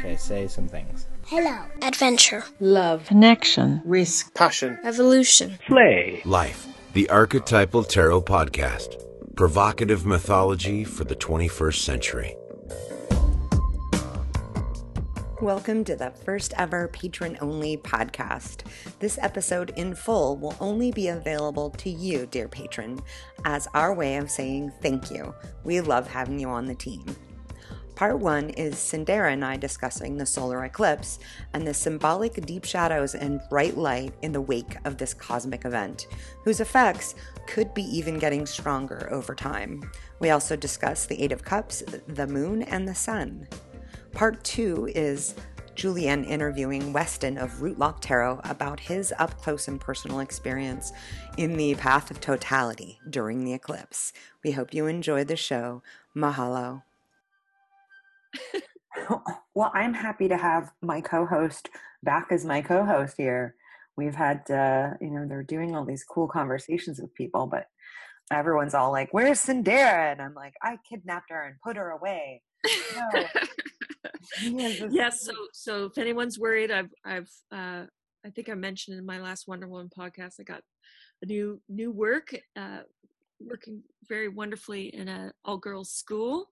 Okay, say some things. Hello. Adventure. Love. Connection. Risk. Passion. Evolution. Play. Life. The Archetypal Tarot Podcast. Provocative mythology for the 21st century. Welcome to the first ever patron only podcast. This episode in full will only be available to you, dear patron, as our way of saying thank you. We love having you on the team. Part one is Cyndera and I discussing the solar eclipse and the symbolic deep shadows and bright light in the wake of this cosmic event, whose effects could be even getting stronger over time. We also discuss the Eight of Cups, the Moon, and the Sun. Part two is Julienne interviewing Weston of Rootlock Tarot about his up close and personal experience in the path of totality during the eclipse. We hope you enjoy the show. Mahalo. well, I'm happy to have my co-host back as my co-host here. We've had, uh, you know, they're doing all these cool conversations with people, but everyone's all like, "Where's Cyndera?" And I'm like, "I kidnapped her and put her away." No. yes. So, so if anyone's worried, I've, I've, uh, I think I mentioned in my last Wonder Woman podcast, I got a new, new work, uh, working very wonderfully in a all girls school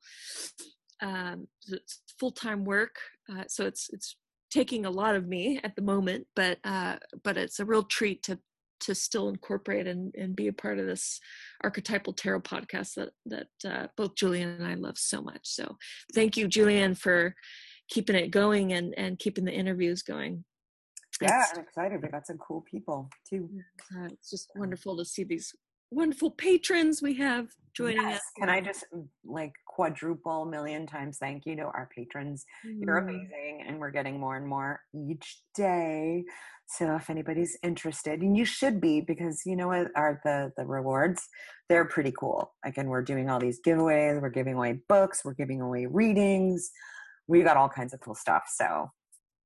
um, it's full-time work uh, so it's it's taking a lot of me at the moment but uh, but it's a real treat to to still incorporate and, and be a part of this archetypal tarot podcast that that uh, both Julienne and I love so much. So thank you, Julienne, for keeping it going and and keeping the interviews going. Yeah, it's, I'm excited. We got some cool people too. Uh, it's just wonderful to see these wonderful patrons we have joining yes. us. Can I just like quadruple million times thank you to our patrons? Mm. You're amazing, and we're getting more and more each day. So if anybody's interested, and you should be, because you know what are the the rewards? They're pretty cool. Again, we're doing all these giveaways. We're giving away books. We're giving away readings. We got all kinds of cool stuff. So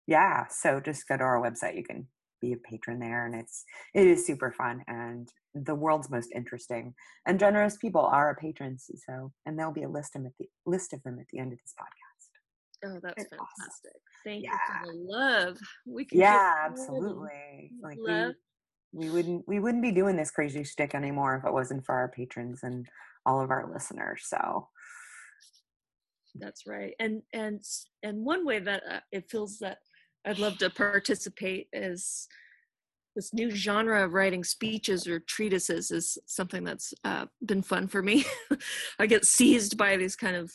yeah, so just go to our website. You can be a patron there and it's it is super fun and the world's most interesting and generous people are our patrons so and there'll be a list of them at the list of them at the end of this podcast oh that's it's fantastic awesome. thank yeah. you for the love we can yeah absolutely like love. We, we wouldn't we wouldn't be doing this crazy shtick anymore if it wasn't for our patrons and all of our listeners so that's right and and and one way that uh, it feels that I'd love to participate is this new genre of writing speeches or treatises is something that's uh, been fun for me. I get seized by these kind of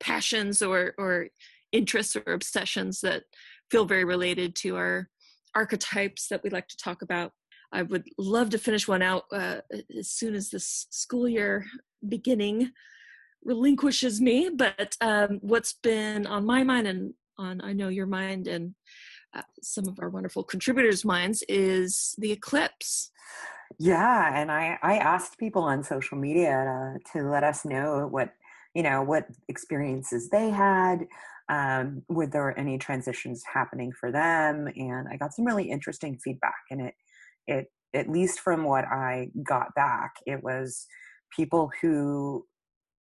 passions or or interests or obsessions that feel very related to our archetypes that we like to talk about. I would love to finish one out uh, as soon as this school year beginning relinquishes me. But um, what's been on my mind and on I know your mind and uh, some of our wonderful contributors' minds is the eclipse. Yeah, and I I asked people on social media to, to let us know what you know what experiences they had. Um, were there any transitions happening for them? And I got some really interesting feedback, and it it at least from what I got back, it was people who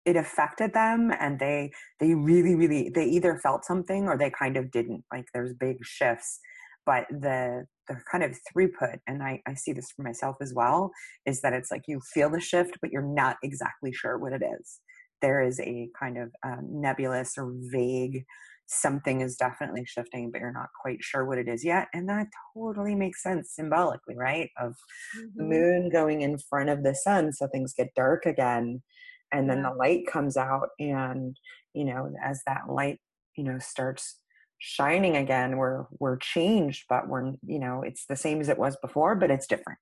it affected them and they they really really they either felt something or they kind of didn't like there's big shifts but the the kind of throughput and I, I see this for myself as well is that it's like you feel the shift but you're not exactly sure what it is there is a kind of um, nebulous or vague something is definitely shifting but you're not quite sure what it is yet and that totally makes sense symbolically right of mm-hmm. the moon going in front of the sun so things get dark again and then the light comes out and you know as that light you know starts shining again we're we're changed but we're you know it's the same as it was before but it's different.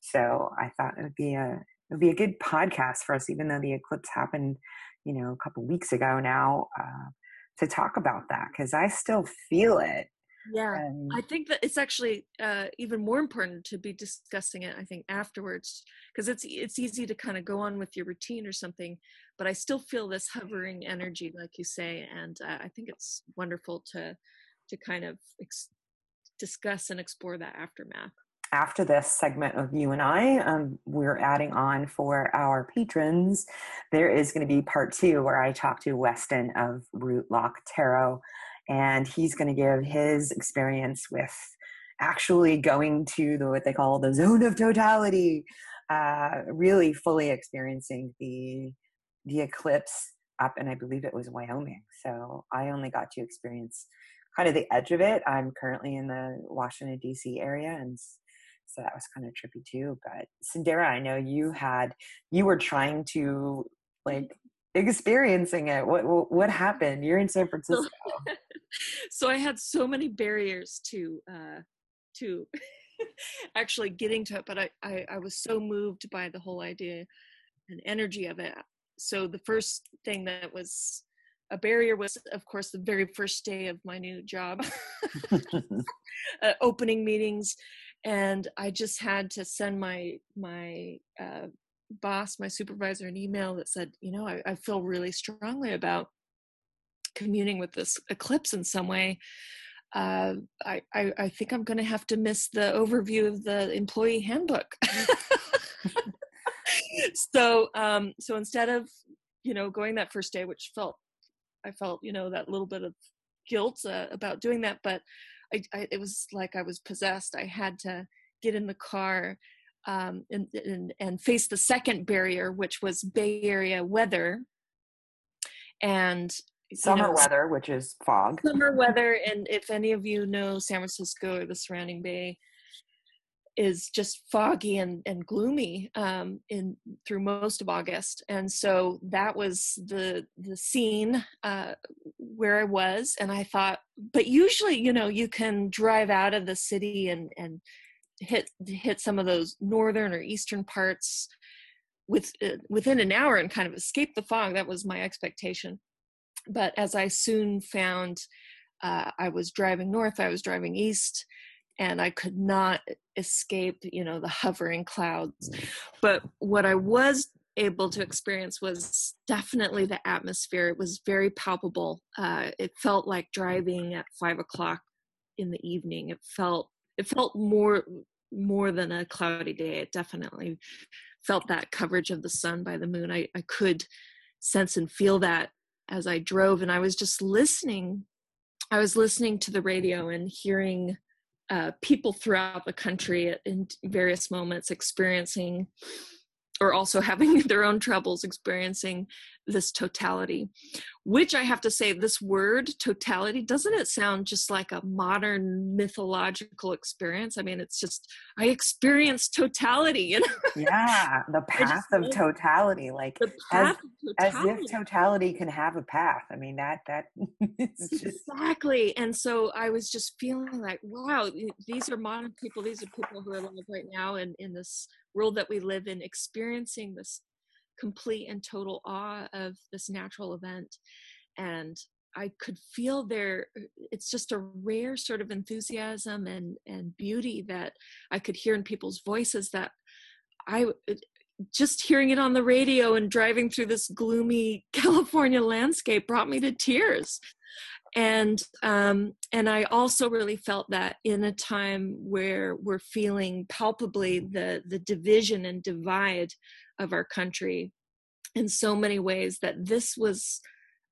So i thought it would be a it would be a good podcast for us even though the eclipse happened you know a couple weeks ago now uh, to talk about that because i still feel it yeah and, i think that it's actually uh, even more important to be discussing it i think afterwards because it's it's easy to kind of go on with your routine or something but i still feel this hovering energy like you say and uh, i think it's wonderful to to kind of ex- discuss and explore that aftermath after this segment of you and I, um, we're adding on for our patrons. There is going to be part two where I talk to Weston of Root Lock Tarot and he's going to give his experience with actually going to the what they call the zone of totality, uh, really fully experiencing the the eclipse up and I believe it was Wyoming. So I only got to experience kind of the edge of it. I'm currently in the Washington D.C. area, and so that was kind of trippy too. But Cyndera, I know you had you were trying to like experiencing it. What what happened? You're in San Francisco. so I had so many barriers to uh, to actually getting to it, but I, I I was so moved by the whole idea and energy of it. So the first thing that was a barrier was of course the very first day of my new job uh, opening meetings and i just had to send my my uh, boss my supervisor an email that said you know I, I feel really strongly about communing with this eclipse in some way uh, I, I, I think i'm going to have to miss the overview of the employee handbook so um so instead of you know going that first day which felt I felt, you know, that little bit of guilt uh, about doing that, but I, I, it was like I was possessed. I had to get in the car um, and, and, and face the second barrier, which was Bay Area weather. And summer know, weather, which is fog. Summer weather, and if any of you know San Francisco or the surrounding bay, is just foggy and, and gloomy um, in through most of August, and so that was the the scene uh, where I was, and I thought, but usually, you know, you can drive out of the city and and hit hit some of those northern or eastern parts with uh, within an hour and kind of escape the fog. That was my expectation, but as I soon found, uh, I was driving north, I was driving east and I could not escape, you know, the hovering clouds. But what I was able to experience was definitely the atmosphere. It was very palpable. Uh, it felt like driving at five o'clock in the evening. It felt it felt more more than a cloudy day. It definitely felt that coverage of the sun by the moon. I, I could sense and feel that as I drove, and I was just listening. I was listening to the radio and hearing uh, people throughout the country in various moments experiencing or also having their own troubles experiencing this totality. Which i have to say this word totality doesn't it sound just like a modern mythological experience? I mean it's just i experienced totality you know? Yeah the path of totality like as, totality. as if totality. can have a path. I mean that that just... exactly and so i was just feeling like wow these are modern people these are people who are alive right now in in this world that we live in experiencing this complete and total awe of this natural event. And i could feel there it's just a rare sort of enthusiasm and and beauty that i could hear in people's voices that i just hearing it on the radio and driving through this gloomy california landscape brought me to tears and um, and I also really felt that in a time where we're feeling palpably the the division and divide of our country in so many ways that this was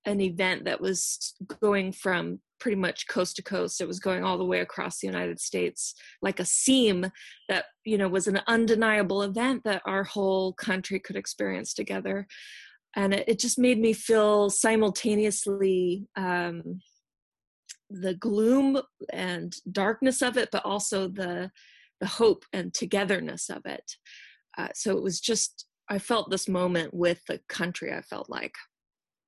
an event that was going from pretty much coast to coast. It was going all the way across the united states like a seam that you know was an undeniable event that our whole country could experience together. And it, it just made me feel simultaneously um, the gloom and darkness of it, but also the the hope and togetherness of it. Uh, so it was just I felt this moment with the country. I felt like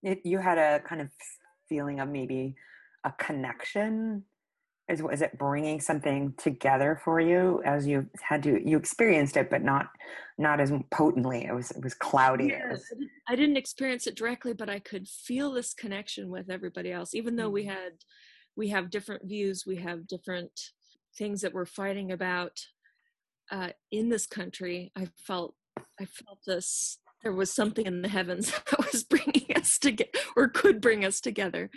it, you had a kind of feeling of maybe a connection. Is is it bringing something together for you as you had to you experienced it, but not not as potently. It was it was cloudy. Yeah, it was, I didn't experience it directly, but I could feel this connection with everybody else, even though we mm. had we have different views we have different things that we're fighting about uh, in this country. I felt i felt this there was something in the heavens that was bringing us together or could bring us together.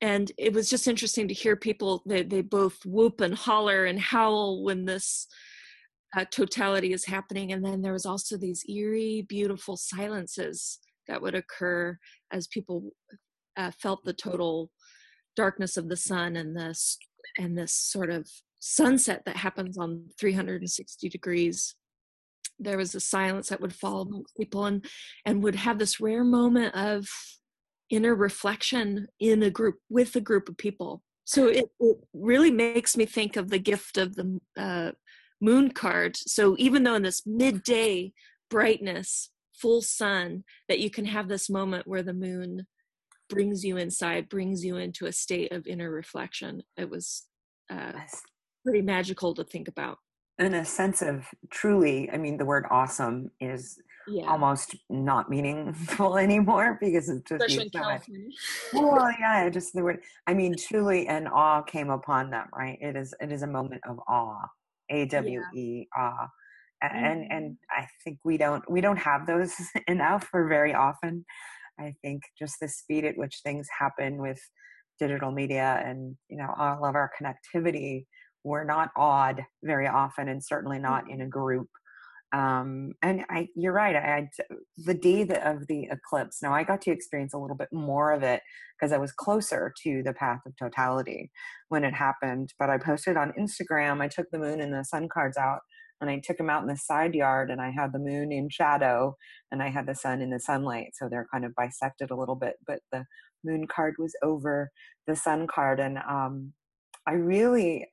And it was just interesting to hear people they, they both whoop and holler and howl when this uh, totality is happening. And then there was also these eerie beautiful silences that would occur as people uh, felt the total darkness of the sun and this and this sort of sunset that happens on 360 degrees. There was a silence that would fall amongst people and and would have this rare moment of inner reflection in a group with a group of people. So it, it really makes me think of the gift of the uh, moon card. So even though in this midday brightness full sun that you can have this moment where the moon brings you inside brings you into a state of inner reflection. It was uh, pretty magical to think about. In a sense of truly i mean the word awesome is yeah. almost not meaningful anymore because it's just especially in so much. California. well yeah just the word i mean truly an awe came upon them right? It is it is a moment of awe. A-w-e awe. A- and Mm-hmm. and i think we don't we don't have those enough or very often i think just the speed at which things happen with digital media and you know all of our connectivity we're not awed very often and certainly not in a group. Um and i you're right i, I the day that of the eclipse now i got to experience a little bit more of it because i was closer to the path of totality when it happened but i posted on instagram i took the moon and the sun cards out and i took them out in the side yard and i had the moon in shadow and i had the sun in the sunlight so they're kind of bisected a little bit but the moon card was over the sun card and um i really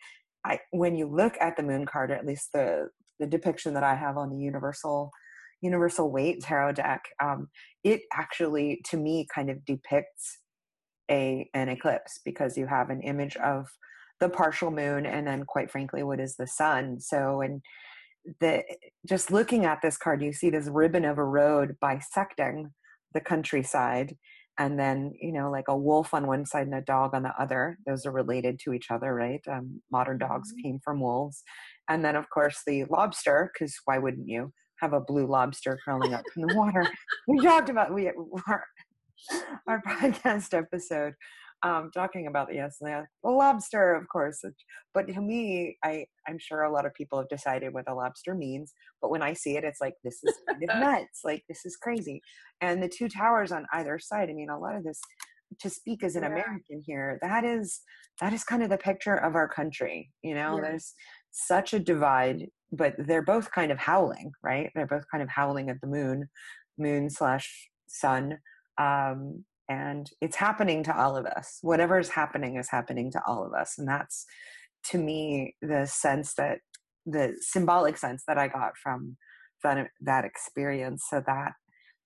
I, when you look at the moon card, at least the the depiction that I have on the universal universal Waite tarot deck, um, it actually to me kind of depicts a an eclipse because you have an image of the partial moon and then quite frankly what is the sun so and the just looking at this card you see this ribbon of a road bisecting the countryside and then you know like a wolf on one side and a dog on the other. Those are related to each other right? Um, modern dogs Mhm. came from wolves. And then of course the lobster because why wouldn't you have a blue lobster curling up in the water? We talked about we our, our podcast episode um talking about yes the the lobster of course but to me i i'm sure a lot of people have decided what a lobster means but when i see it it's like this is kind of nuts like this is crazy and the two towers on either side i mean a lot of this to speak as an Yeah. american here that is that is kind of the picture of our country you know Yeah. there's such a divide but they're both kind of howling right they're both kind of howling at the moon moon slash sun um and it's happening to all of us whatever is happening is happening to all of us and that's to me the sense that the symbolic sense that i got from that that experience so that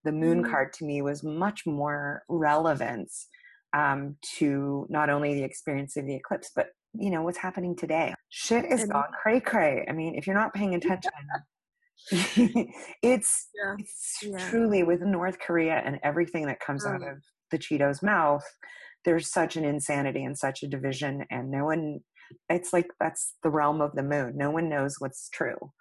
the moon Mm. card to me was much more relevant um, to not only the experience of the eclipse but you know what's happening today shit is And- gone cray cray i mean if you're not paying attention it's Yeah. it's Yeah. truly with north korea and everything that comes out Mm. of the cheeto's mouth there's such an insanity and such a division and no one it's like that's the realm of the moon. No one knows what's true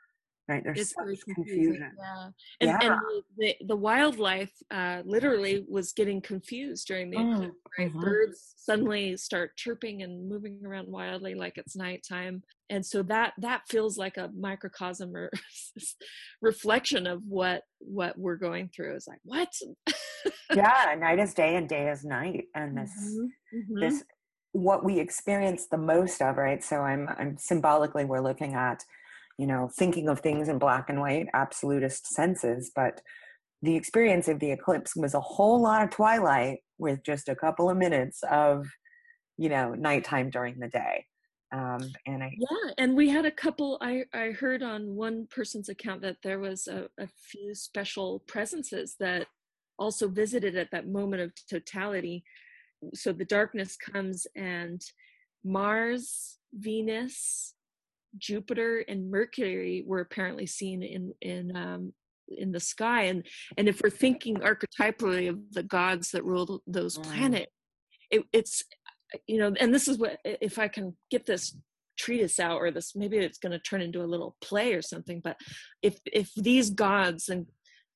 right there's it's such confusing. confusion Yeah, and, Yeah. and the, the wildlife uh, literally was getting confused during the. Mm, Right, mhm. birds suddenly start chirping and moving around wildly like it's nighttime, and so that that feels like a microcosm or reflection of what what we're going through. Is like what? yeah night is day and day is night and this Mhm, mhm. this what we experience the most of right so i'm i'm symbolically we're looking at you know thinking of things in black and white absolutist senses but the experience of the eclipse was a whole lot of twilight with just a couple of minutes of you know nighttime during the day um and i Yeah, and we had a couple. I I heard on one person's account that there was a, a few special presences that also visited at that moment of totality. So the darkness comes, and Mars, Venus, Jupiter, and Mercury were apparently seen in in um, in the sky. And and if we're thinking archetypally of the gods that rule those Mm. planets, it, it's you know, and this is what if I can get this treatise out or this maybe it's going to turn into a little play or something but if if these gods and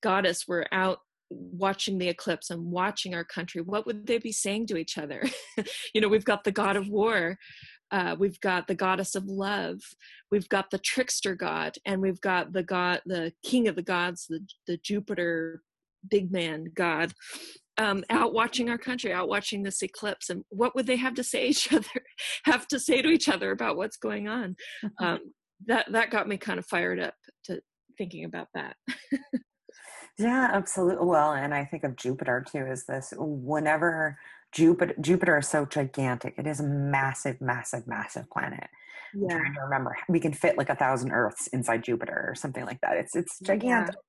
goddess were out watching the eclipse and watching our country what would they be saying to each other you know we've got the god of war uh, we've got the goddess of love we've got the trickster god and we've got the god the king of the gods the the jupiter big man god um, out watching our country, out watching this eclipse, and what would they have to say each other, have to say to each other about what's going on? Mm-hmm. Um, that that got me kind of fired up to thinking about that. yeah, absolutely. Well, and I think of Jupiter too. Is this whenever Jupiter Jupiter is so gigantic? It is a massive, massive, massive planet. Yeah. I'm trying to remember. We can fit like a thousand Earths inside Jupiter or something like that. It's it's gigantic. Yeah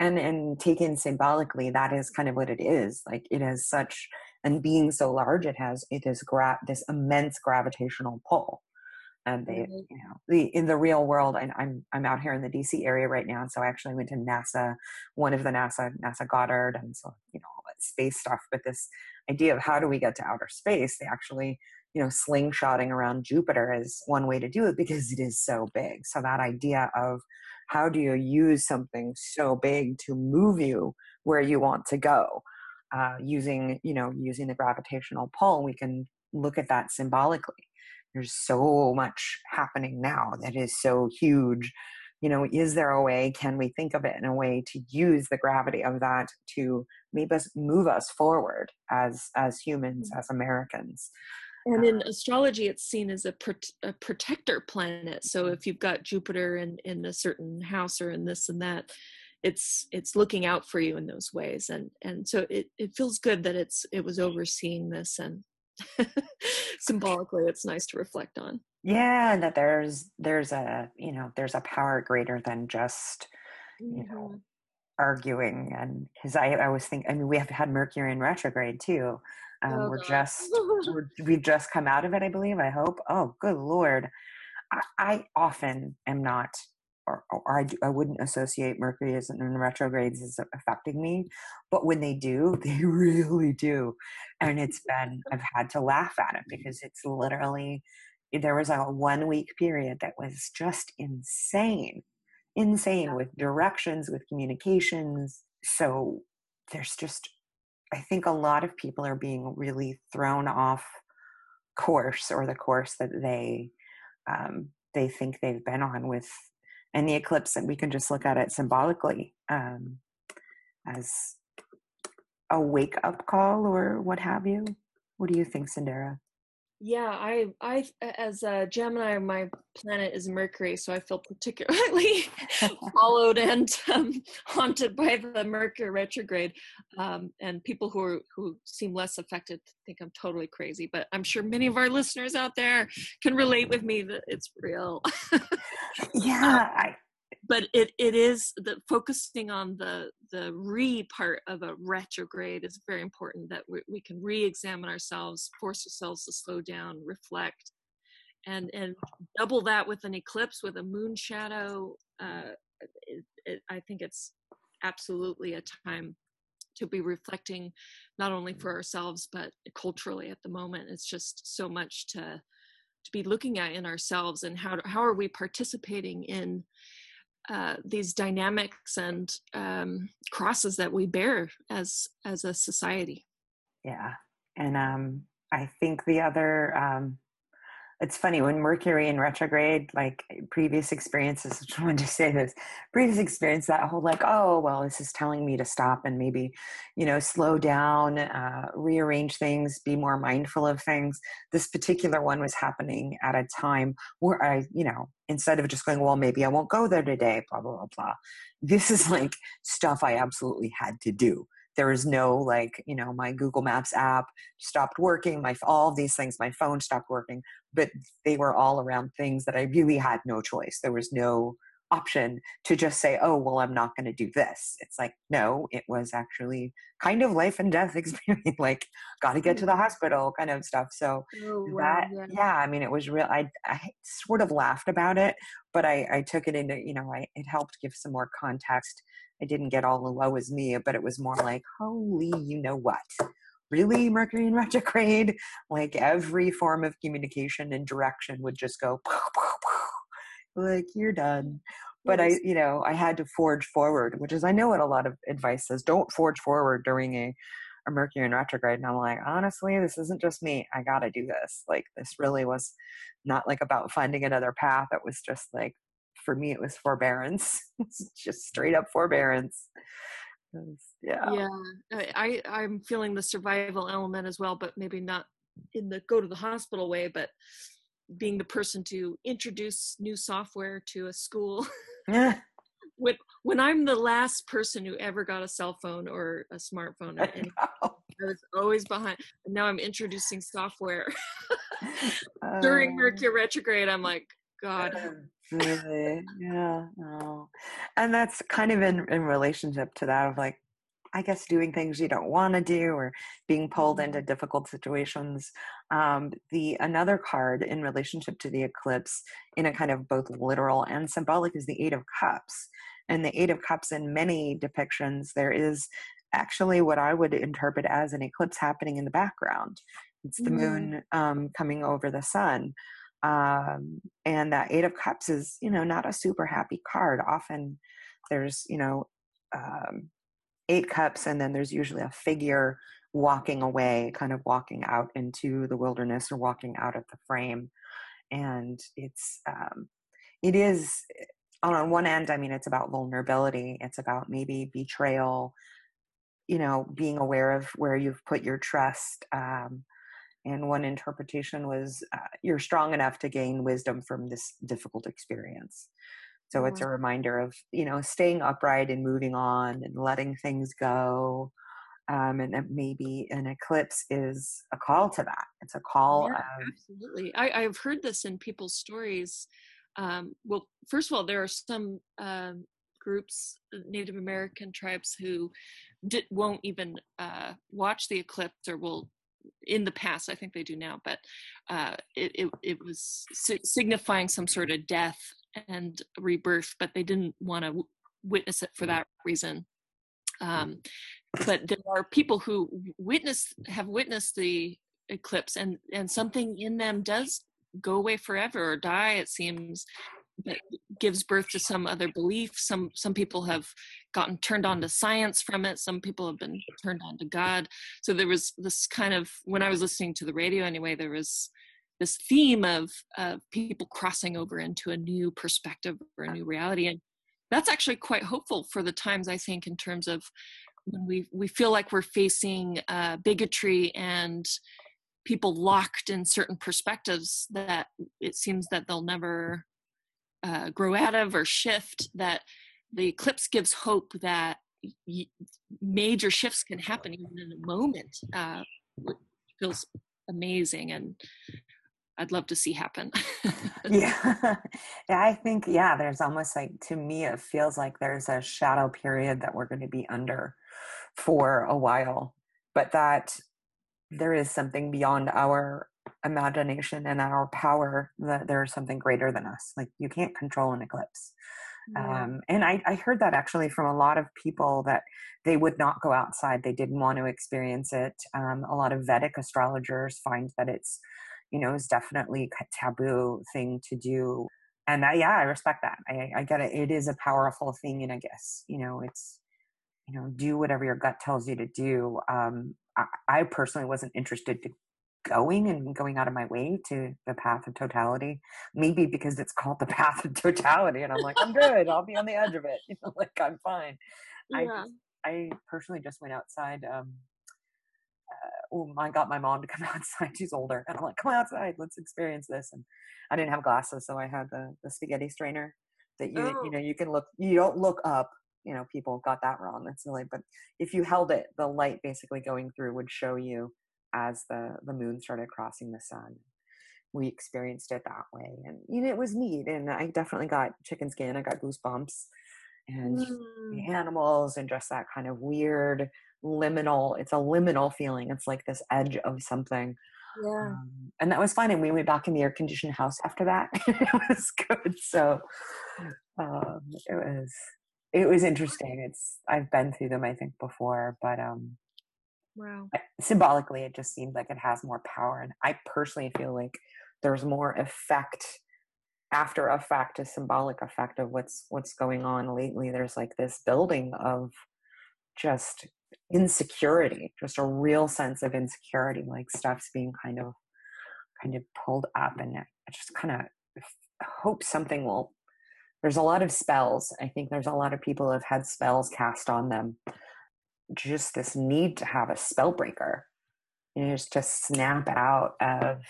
and and taken symbolically that is kind of what it is like it is such and being so large it has it is gra- this immense gravitational pull and they mm-hmm. you know the in the real world and i'm i'm out here in the dc area right now and so i actually went to nasa one of the nasa nasa goddard and so you know space stuff but this idea of how do we get to outer space they actually you know slingshotting around jupiter is one way to do it because it is so big so that idea of how do you use something so big to move you where you want to go uh, using you know using the gravitational pull we can look at that symbolically there's so much happening now that is so huge. You know is there a way can we think of it in a way to use the gravity of that to maybe us move us forward as as humans mm. as americans? And in astrology it's seen as a, pro- a, protector planet. So if you've got jupiter in, in a certain house or in this and that it's it's looking out for you in those ways. And and so it, it feels good that it's it was overseeing this and symbolically it's nice to reflect on yeah and that there's there's a you know there's a power greater than just you know mm-hmm. arguing and because I, I was thinking i mean we have had mercury in retrograde too um, oh, we're God. just we're, we've just come out of it, I believe. I hope. Oh, good lord! I, I often am not, or, or I, I wouldn't associate Mercury as in retrogrades as affecting me, but when they do, they really do, and it's been I've had to laugh at it because it's literally there was a one week period that was just insane, insane with directions, with communications. So there's just I think a lot of people are being really thrown off course or the course that they um, they think they've been on with and the eclipse and we can just look at it symbolically um, as a wake up call or what have you. What do you think Cyndera? yeah i i as a gemini my planet is mercury so i feel particularly followed and um, haunted by the mercury retrograde. Um, and people who are who seem less affected think i'm totally crazy but i'm sure many of our listeners out there can relate with me that it's real yeah I, but it, it is the focusing on the the re part of a retrograde is very important that we, we can re-examine ourselves force ourselves to slow down reflect and and double that with an eclipse with a moon shadow uh, it, it, i think it's absolutely a time to be reflecting not only for ourselves but culturally at the moment. It's just so much to to be looking at in ourselves and how how are we participating in uh, these dynamics and um, crosses that we bear as as a society. Yeah, and um, I think the other um, it's funny when Mercury in retrograde, like previous experiences, I wanted to say this previous experience, that whole like, oh, well, this is telling me to stop and maybe, you know, slow down, uh, rearrange things, be more mindful of things. This particular one was happening at a time where I, you know, instead of just going, well, maybe I won't go there today, blah, blah, blah, blah. This is like stuff I absolutely had to do there was no like you know my google maps app stopped working my all these things my phone stopped working but they were all around things that i really had no choice there was no option to just say oh well i'm not going to do this it's like no it was actually kind of life and death experience like got to get to the mm-hmm. hospital kind of stuff so oh, wow, that yeah. yeah. i mean it was real I, I sort of laughed about it but i i took it into you know I, it helped give some more context I didn't get all the woe is me, but it was more like, holy, you know what? Really, Mercury in retrograde? Like every form of communication and direction would just go, like, you're done. But I, you know, I had to forge forward, which is, I know what a lot of advice says don't forge forward during a, a Mercury in retrograde. And I'm like, honestly, this isn't just me. I got to do this. Like, this really was not like about finding another path. It was just like, for me it was forbearance it's just straight up forbearance yeah. Yeah i i'm feeling the survival element as well but maybe not in the go to the hospital way but being the person to introduce new software to a school yeah. when when i'm the last person who ever got a cell phone or a smartphone or anything, I was always behind now i'm introducing software during Um, mercury retrograde i'm like god really? Yeah no. And that's kind of in in relationship to that of like i guess doing things you don't want to do or being pulled into difficult situations. Um the another card in relationship to the eclipse in a kind of both literal and symbolic is the eight of cups. And the eight of cups in many depictions there is actually what i would interpret as an eclipse happening in the background. It's the Mm. moon um, coming over the sun um, and that eight of cups is you know not a super happy card. Often there's you know um, eight cups and then there's usually a figure walking away kind of walking out into the wilderness or walking out of the frame. And it's um, it is on one end i mean it's about vulnerability. It's about maybe betrayal you know being aware of where you've put your trust um, and one interpretation was uh, you're strong enough to gain wisdom from this difficult experience. So it's a reminder of you know staying upright and moving on and letting things go um, and that maybe an eclipse is a call to that. It's a call Yeah, of absolutely. I, i've heard this in people's stories um, well first of all there are some um, groups uh, native american tribes who did, won't even uh, watch the eclipse or will in the past i think they do now but uh, it, it, it was si- signifying some sort of death and rebirth but they didn't want to w- witness it for that reason. Um, but there are people who witness have witnessed the eclipse and and something in them does go away forever or die it seems that gives birth to some other belief. Some some people have gotten turned on to science from it. Some people have been turned on to god. So there was this kind of when i was listening to the radio anyway there was this theme of people crossing over into a new perspective or a new reality. And that's actually quite hopeful for the times i think in terms of when we we feel like we're facing uh, bigotry and people locked in certain perspectives that it seems that they'll never uh, grow out of or shift that the eclipse gives hope that y- major shifts can happen even in a moment uh, feels amazing and i'd love to see happen. Yeah. Yeah i think yeah there's almost like to me it feels like there's a shadow period that we're going to be under for a while but that there is something beyond our imagination and our power that there's something greater than us like you can't control an eclipse. Yeah. um, and I, I heard that actually from a lot of people that they would not go outside they didn't want to experience it. Um, a lot of vedic astrologers find that it's you know is definitely a taboo thing to do. And I, yeah i respect that. I, I get it. It is a powerful thing and i guess you know it's you know do whatever your gut tells you to do. Um, I, I personally wasn't interested to going and going out of my way to the path of totality maybe because it's called the path of totality and i'm like i'm good i'll be on the edge of it you know like i'm fine I yeah. just, I personally just went outside. Um, uh, oh, I got my mom to come outside. She's older, and I'm like, "Come outside, let's experience this." And I didn't have glasses, so I had the the spaghetti strainer that you Oh. you know you can look. You don't look up. You know, people got that wrong. That's silly. But if you held it, the light basically going through would show you as the the moon started crossing the sun. We experienced it that way, and you know, it was neat. And I definitely got chicken skin. I got goosebumps, and Mm. animals and just that kind of weird liminal it's a liminal feeling it's like this edge of something yeah um, and that was fun and we went back in the air conditioned house after that it was good so um, it was it was interesting it's i've been through them i think before but um wow. Symbolically it just seems like it has more power and i personally feel like there's more effect after effect a symbolic effect of what's what's going on lately. There's like this building of just insecurity just a real sense of insecurity like stuff's being kind of kind of pulled up and i just kind of hope something will there's a lot of spells. I think there's a lot of people have had spells cast on them just this need to have a spell breaker you know just to snap out of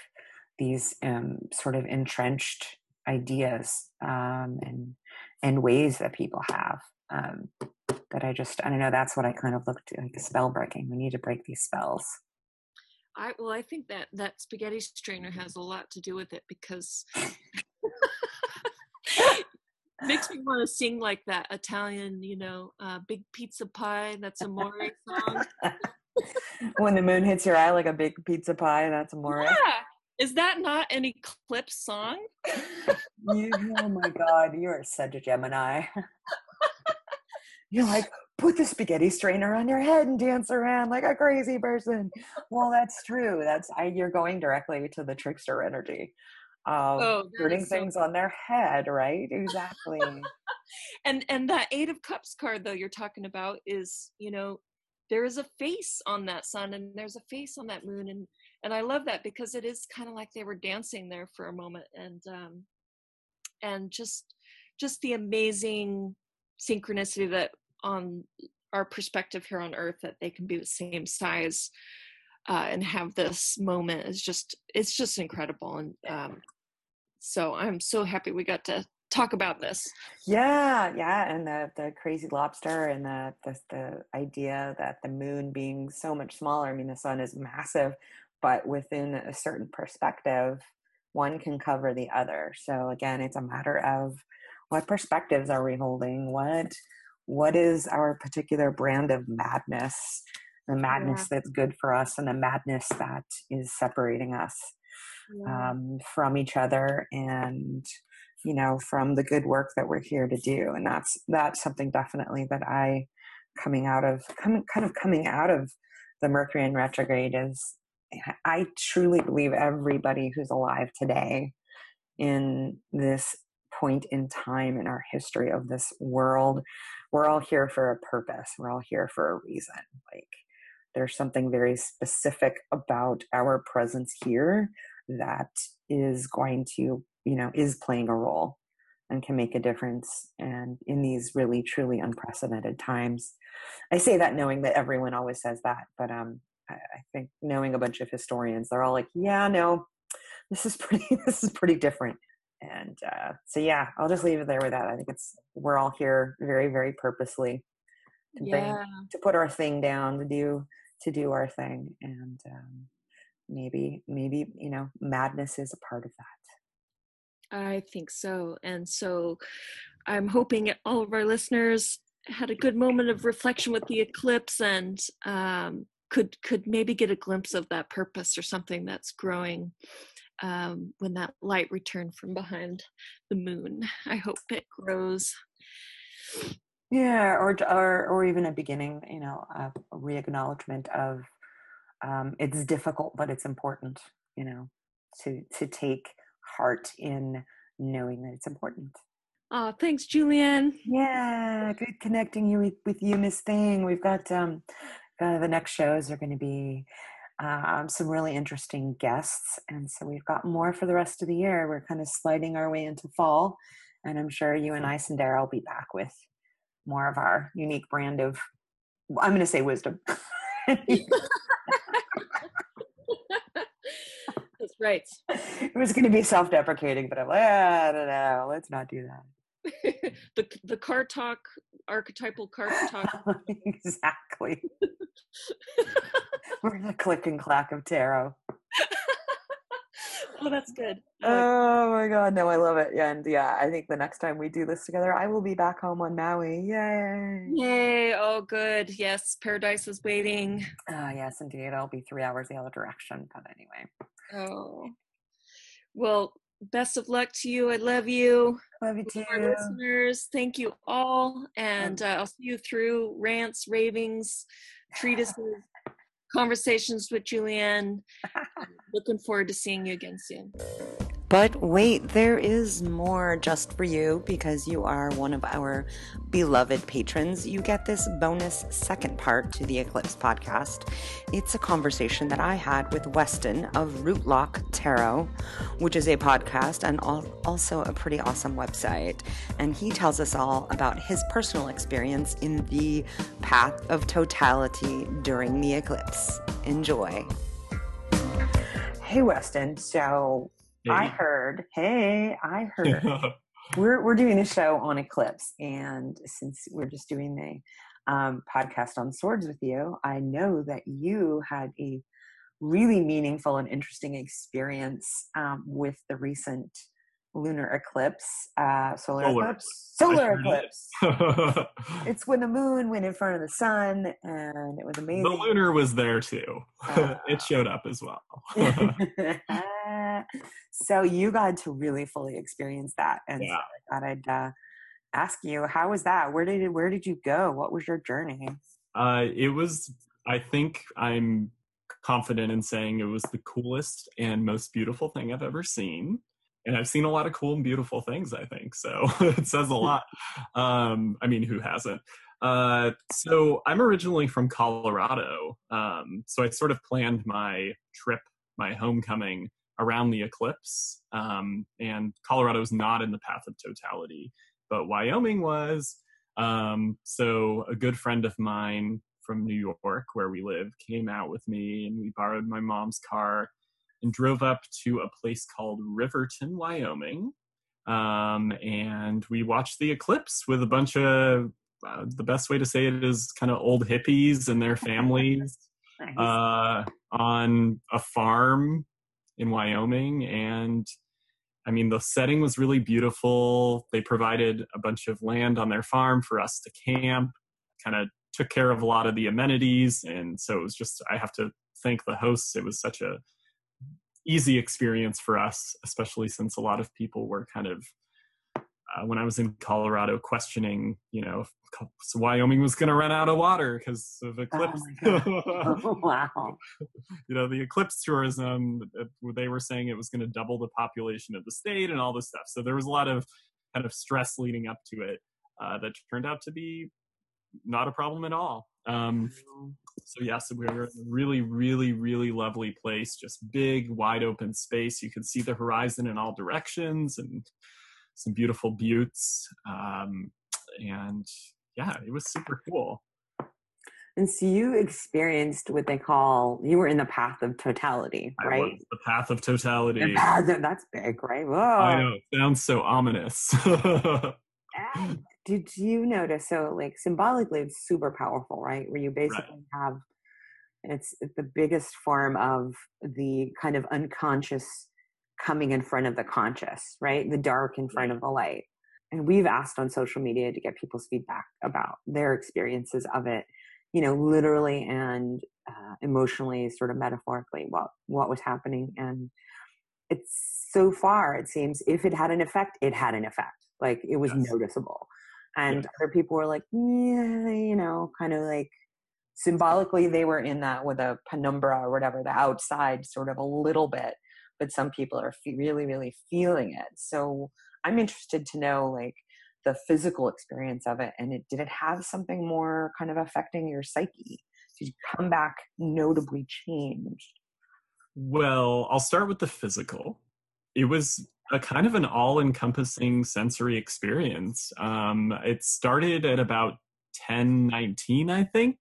these um, sort of entrenched ideas um, and and ways that people have um, that I just I don't know that's what I kind of looked like a spell breaking. We need to break these spells. I well, I think that that spaghetti strainer has a lot to do with it because makes me want to sing like that Italian, you know, uh, big pizza pie. That's a Amore song. when the moon hits your eye like a big pizza pie, that's Amore. Yeah. Is that not an eclipse song? you, oh my God, you are such a Gemini. You're like, put the spaghetti strainer on your head and dance around like a crazy person. Well, that's true. That's I, you're going directly to the trickster energy of oh, putting things so on their head, right? Exactly. and and that eight of cups card though you're talking about is you know there is a face on that sun and there's a face on that moon and and i love that because it is kind of like they were dancing there for a moment and um and just just the amazing synchronicity that on our perspective here on earth that they can be the same size uh, and have this moment is just it's just incredible and um, so i'm so happy we got to talk about this. Yeah yeah and the the crazy lobster and the, the the idea that the moon being so much smaller i mean the sun is massive but within a certain perspective one can cover the other. So again it's a matter of what perspectives are we holding? What what is our particular brand of madness? The madness yeah. that's good for us and the madness that is separating us um, from each other and you know from the good work that we're here to do and that's that's something definitely that i coming out of coming kind of coming out of the mercury in retrograde is i truly believe everybody who's alive today in this point in time in our history of this world we're all here for a purpose we're all here for a reason like there's something very specific about our presence here that is going to you know is playing a role and can make a difference and in these really truly unprecedented times. I say that knowing that everyone always says that but um I, I think knowing a bunch of historians they're all like yeah no this is pretty this is pretty different. And uh, so yeah i'll just leave it there with that. I think it's we're all here very very purposely to yeah. to put our thing down to do to do our thing. And um, maybe maybe you know madness is a part of that. I think so and so i'm hoping all of our listeners had a good moment of reflection with the eclipse and um, could could maybe get a glimpse of that purpose or something that's growing um, when that light returned from behind the moon. I hope it grows. Yeah or or or even a beginning you know a re-acknowledgement of um, it's difficult but it's important you know to to take heart in knowing that it's important. Oh thanks julienne. Yeah good connecting you with, with you miss thing. We've got um uh, the next shows are going to be um, some really interesting guests and so we've got more for the rest of the year. We're kind of sliding our way into fall and i'm sure you and i Cyndera will be back with more of our unique brand of i'm going to say wisdom That's right. It was going to be self-deprecating, but I'm like, ah, I don't know. Let's not do that. the the car talk, archetypal car talk. exactly. We're the click and clack of tarot. oh, that's good. Oh my god, no, I love it. Yeah, and yeah, I think the next time we do this together, I will be back home on Maui. Yay! Yay! Oh, good. Yes, paradise is waiting. Ah, uh, yes, indeed. I'll be three hours the other direction, but anyway. Oh, well. Best of luck to you. I love you. Love you too. Our listeners, thank you all, and uh, I'll see you through rants, ravings, treatises, conversations with Julienne. Looking forward to seeing you again soon. But wait, there is more just for you because you are one of our beloved patrons. You get this bonus second part to the Eclipse podcast. It's a conversation that I had with Weston of Rootlock Tarot, which is a podcast and also a pretty awesome website. And he tells us all about his personal experience in the path of totality during the eclipse. Enjoy. Hey, Weston. So Hey. I heard, hey, I heard we're we're doing a show on eclipse, and since we're just doing the um, podcast on swords with you, I know that you had a really meaningful and interesting experience um, with the recent lunar eclipse, uh, solar, solar, eclipse, solar eclipse. It. it's when the moon went in front of the sun, and it was amazing. The lunar was there too. Uh, it showed up as well. so you got to really fully experience that, and yeah. so I thought I'd uh, ask you, how was that? Where did it, where did you go? What was your journey? Uh, it was. I think I'm confident in saying it was the coolest and most beautiful thing I've ever seen and I've seen a lot of cool and beautiful things, I think. So it says a lot. Um, I mean, who hasn't? Uh, so I'm originally from Colorado. Um, so I sort of planned my trip, my homecoming around the eclipse. Um, and Colorado is not in the path of totality, but Wyoming was. Um, so a good friend of mine from New York, where we live, came out with me and we borrowed my mom's car and drove up to a place called Riverton, Wyoming. Um, and we watched the eclipse with a bunch of uh, the best way to say it is kind of old hippies and their families nice. uh, on a farm in Wyoming. And I mean, the setting was really beautiful. They provided a bunch of land on their farm for us to camp, kind of took care of a lot of the amenities. And so it was just, I have to thank the hosts. It was such a easy experience for us, especially since a lot of people were kind of uh, when I was in Colorado questioning, you know, so Wyoming was going to run out of water because of oh eclipse. Oh wow! you know, the eclipse tourism. They were saying it was going to double the population of the state and all this stuff. So there was a lot of kind of stress leading up to it uh, that turned out to be not a problem at all. Um, so yes, we were in a really, really, really lovely place. Just big, wide open space. You could see the horizon in all directions, and some beautiful buttes. Um, and yeah, it was super cool. And so you experienced what they call you were in the path of totality, right? the path of totality. Path of, that's big, right? Whoa. I know. It sounds so ominous. did you notice so like symbolically it's super powerful right? Where you basically right. have it's the biggest form of the kind of unconscious coming in front of the conscious right? The dark in front of the light. And we've asked on social media to get people's feedback about their experiences of it you know literally and uh, emotionally sort of metaphorically what what was happening. And it's so far it seems if it had an effect it had an effect. Like it was yes. noticeable and yeah. other people were like yeah you know kind of like symbolically they were in that with a penumbra or whatever the outside sort of a little bit but some people are fe- really really feeling it. So i'm interested to know like the physical experience of it and it did it have something more kind of affecting your psyche? Did you come back notably changed? Well i'll start with the physical. It was a kind of an all-encompassing sensory experience. Um, it started at about 1019, I think,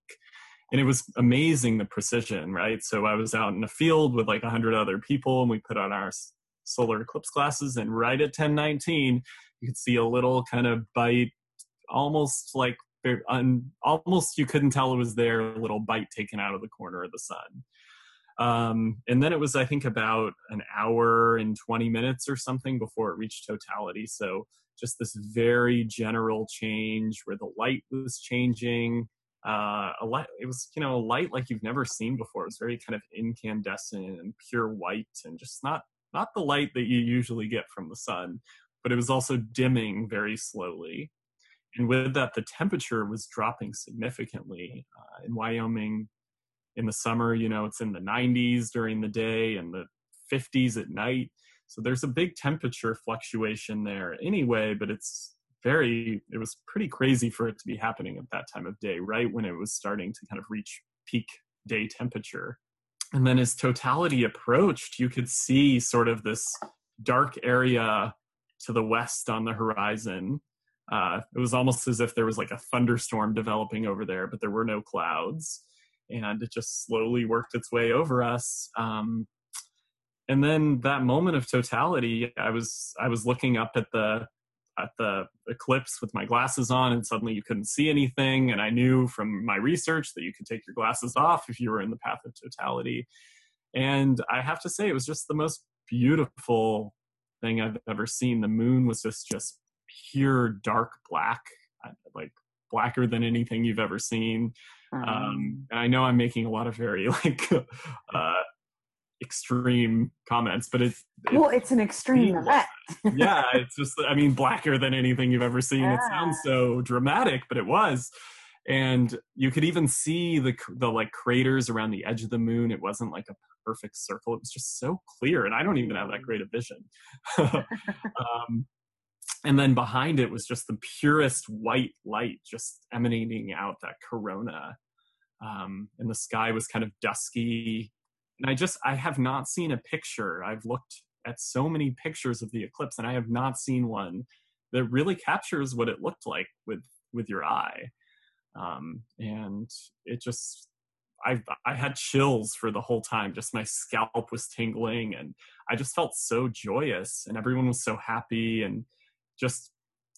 and it was amazing the precision, right? So I was out in a field with like 100 other people, and we put on our solar eclipse glasses, and right at 1019, you could see a little kind of bite, almost like almost you couldn't tell it was there, a little bite taken out of the corner of the sun. Um, and then it was, I think, about an hour and 20 minutes or something before it reached totality. So just this very general change where the light was changing. Uh, a light, it was, you know, a light like you've never seen before. It was very kind of incandescent and pure white and just not, not the light that you usually get from the sun, but it was also dimming very slowly. And with that, the temperature was dropping significantly. Uh, in Wyoming, in the summer, you know, it's in the 90s during the day and the 50s at night. So there's a big temperature fluctuation there anyway, but it's very, it was pretty crazy for it to be happening at that time of day, right when it was starting to kind of reach peak day temperature. And then as totality approached, you could see sort of this dark area to the west on the horizon. Uh, it was almost as if there was like a thunderstorm developing over there, but there were no clouds. And it just slowly worked its way over us. Um, and then that moment of totality, I was I was looking up at the at the eclipse with my glasses on and suddenly you couldn't see anything. And i knew from my research that you could take your glasses off if you were in the path of totality. And i have to say it was just the most beautiful thing i've ever seen. The moon was just just pure dark black like blacker than anything you've ever seen um, mm. and i know i'm making a lot of very like uh, extreme comments, but it's, it's well, it's an extreme event. yeah, it's just I mean blacker than anything you've ever seen. Yeah. It sounds so dramatic, but it was. And you could even see the the like craters around the edge of the moon. It wasn't like a perfect circle. It was just so clear, and I don't even have that great a vision. um, and then behind it was just the purest white light, just emanating out that corona. Um, and the sky was kind of dusky and i just i have not seen a picture i've looked at so many pictures of the eclipse and i have not seen one that really captures what it looked like with with your eye um, and it just I I had chills for the whole time. Just my scalp was tingling, and I just felt so joyous, and everyone was so happy, and just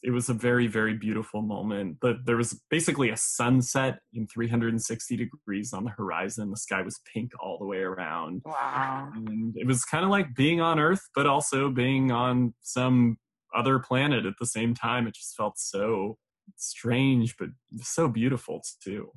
it was a very very beautiful moment. But there was basically a sunset in 360 degrees on the horizon. The sky was pink all the way around. Wow. And it was kind of like being on earth but also being on some other planet at the same time. It just felt so strange but so beautiful too.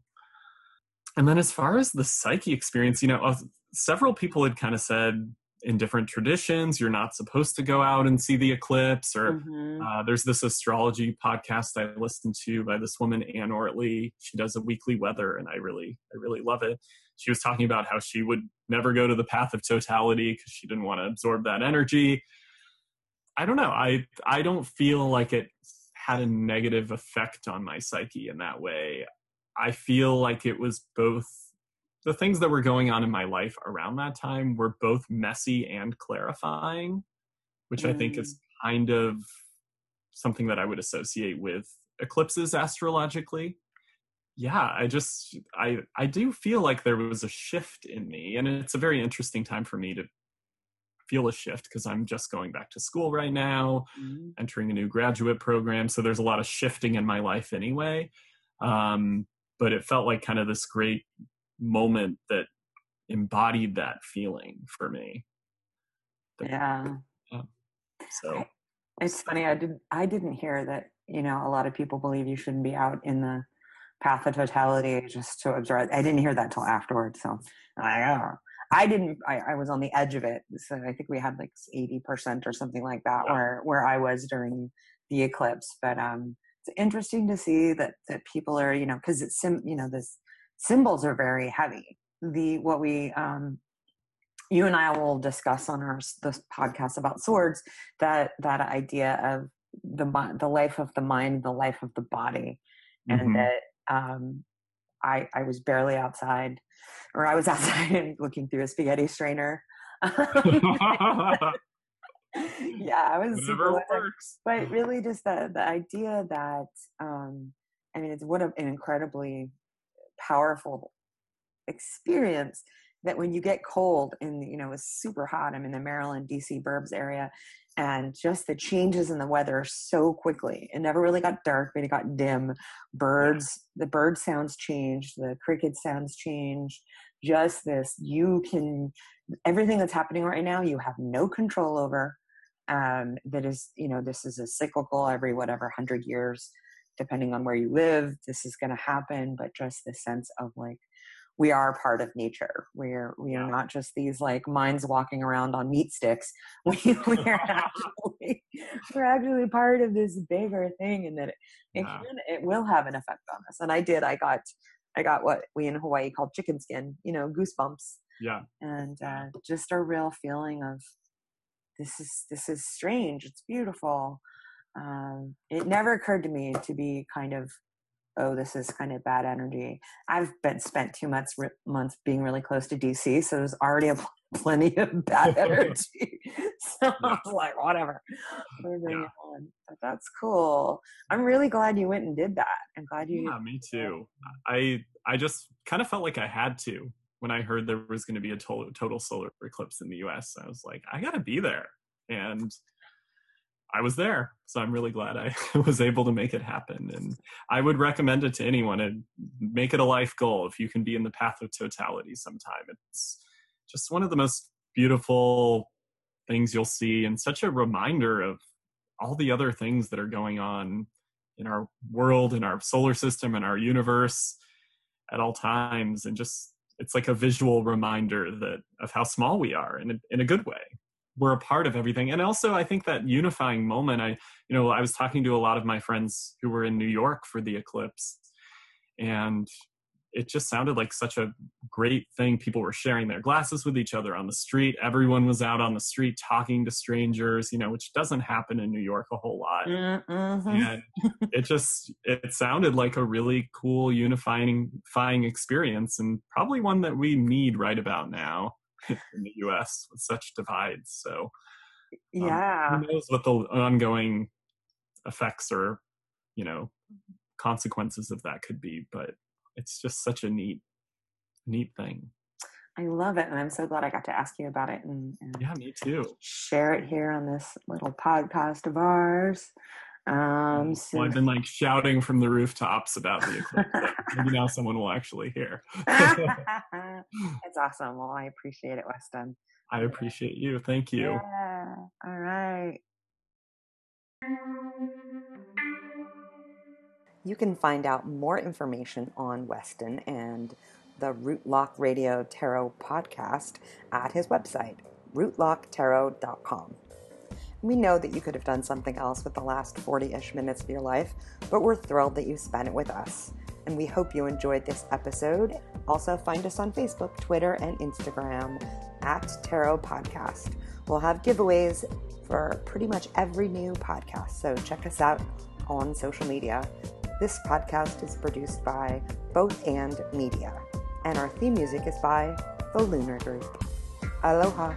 And then as far as the psyche experience you know uh, several people had kind of said in different traditions you're not supposed to go out and see the eclipse or mm-hmm. uh, there's this astrology podcast i listen to by this woman anne ortelee she does a weekly weather and i really i really love it. She was talking about how she would never go to the path of totality because she didn't want to absorb that energy. I don't know. I i don't feel like it had a negative effect on my psyche in that way. I feel like it was both the things that were going on in my life around that time were both messy and clarifying, which mm. I think is mm. kind of something that I would associate with eclipses astrologically. Yeah, I just I I do feel like there was a shift in me and it's a very interesting time for me to feel a shift because I'm just going back to school right now, mm. entering a new graduate program, so there's a lot of shifting in my life anyway. Um, but it felt like kind of this great moment that embodied that feeling for me. yeah. yeah. So it's funny. I didn't. I didn't hear that. You know, a lot of people believe you shouldn't be out in the path of totality just to observe. I didn't hear that till afterwards. So I, oh. I didn't. I, I, was on the edge of it. So I think we had like eighty percent or something like that, yeah. where where I was during the eclipse. But um, it's interesting to see that that people are, you know, because it's sim, you know, this symbols are very heavy. The what we um, you and I will discuss on our this podcast about swords that that idea of the the life of the mind, the life of the body, and mm-hmm. that um, I I was barely outside, or I was outside and looking through a spaghetti strainer. yeah, I was Whatever works. But really, just the the idea that um, I mean, it's what an incredibly powerful experience that when you get cold and you know it's super hot i'm in the maryland dc burbs area and just the changes in the weather so quickly. It never really got dark but it got dim. Birds the bird sounds changed the cricket sounds changed just this you can everything that's happening right now you have no control over um that is you know this is a cyclical every whatever 100 years depending on where you live, this is going to happen. But just the sense of like, we are part of nature. We're we are not just these like minds walking around on meat sticks. We, we are actually we're actually part of this bigger thing, and that it it, yeah. can, it will have an effect on us. And I did. I got I got what we in Hawaii call chicken skin. You know, goosebumps. Yeah. And uh, just a real feeling of this is this is strange. It's beautiful. Um, it never occurred to me to be kind of oh this is kind of bad energy. I've been spent two months months being really close to dc so there's already a plenty of bad energy. So i was like whatever yeah. but that's cool. I'm really glad you went and did that. I'm glad you yeah me too. I i just kind of felt like i had to when i heard there was going to be a total, total solar eclipse in the us i was like i gotta be there. And I was there. So I'm really glad I was able to make it happen. And I would recommend it to anyone and make it a life goal if you can be in the path of totality sometime. It's just one of the most beautiful things you'll see and such a reminder of all the other things that are going on in our world, in our solar system, in our universe at all times. And just it's like a visual reminder that of how small we are in a, in a good way we're a part of everything. And also i think that unifying moment i you know i was talking to a lot of my friends who were in new york for the eclipse and it just sounded like such a great thing. People were sharing their glasses with each other on the street. Everyone was out on the street talking to strangers you know which doesn't happen in new york a whole lot. Mm-hmm. and it just it sounded like a really cool unifying experience and probably one that we need right about now in the U.S. with such divides. So, um, yeah, who knows what the ongoing effects or you know consequences of that could be? But it's just such a neat, neat thing. I love it, and I'm so glad I got to ask you about it. And, and yeah, me too. Share it here on this little podcast of ours. Um, so well, I've been like shouting from the rooftops about the eclipse. Maybe now someone will actually hear. That's awesome. Well, I appreciate it, Weston. I appreciate you. Thank you. Yeah. All right. You can find out more information on Weston and the Rootlock Radio Tarot podcast at his website, rootlocktarot.com. We know that you could have done something else with the last 40 ish minutes of your life, but we're thrilled that you spent it with us. And we hope you enjoyed this episode. Also, find us on Facebook, Twitter, and Instagram at Tarot Podcast. We'll have giveaways for pretty much every new podcast, so check us out on social media. This podcast is produced by Both and Media, and our theme music is by The Lunar Group. Aloha.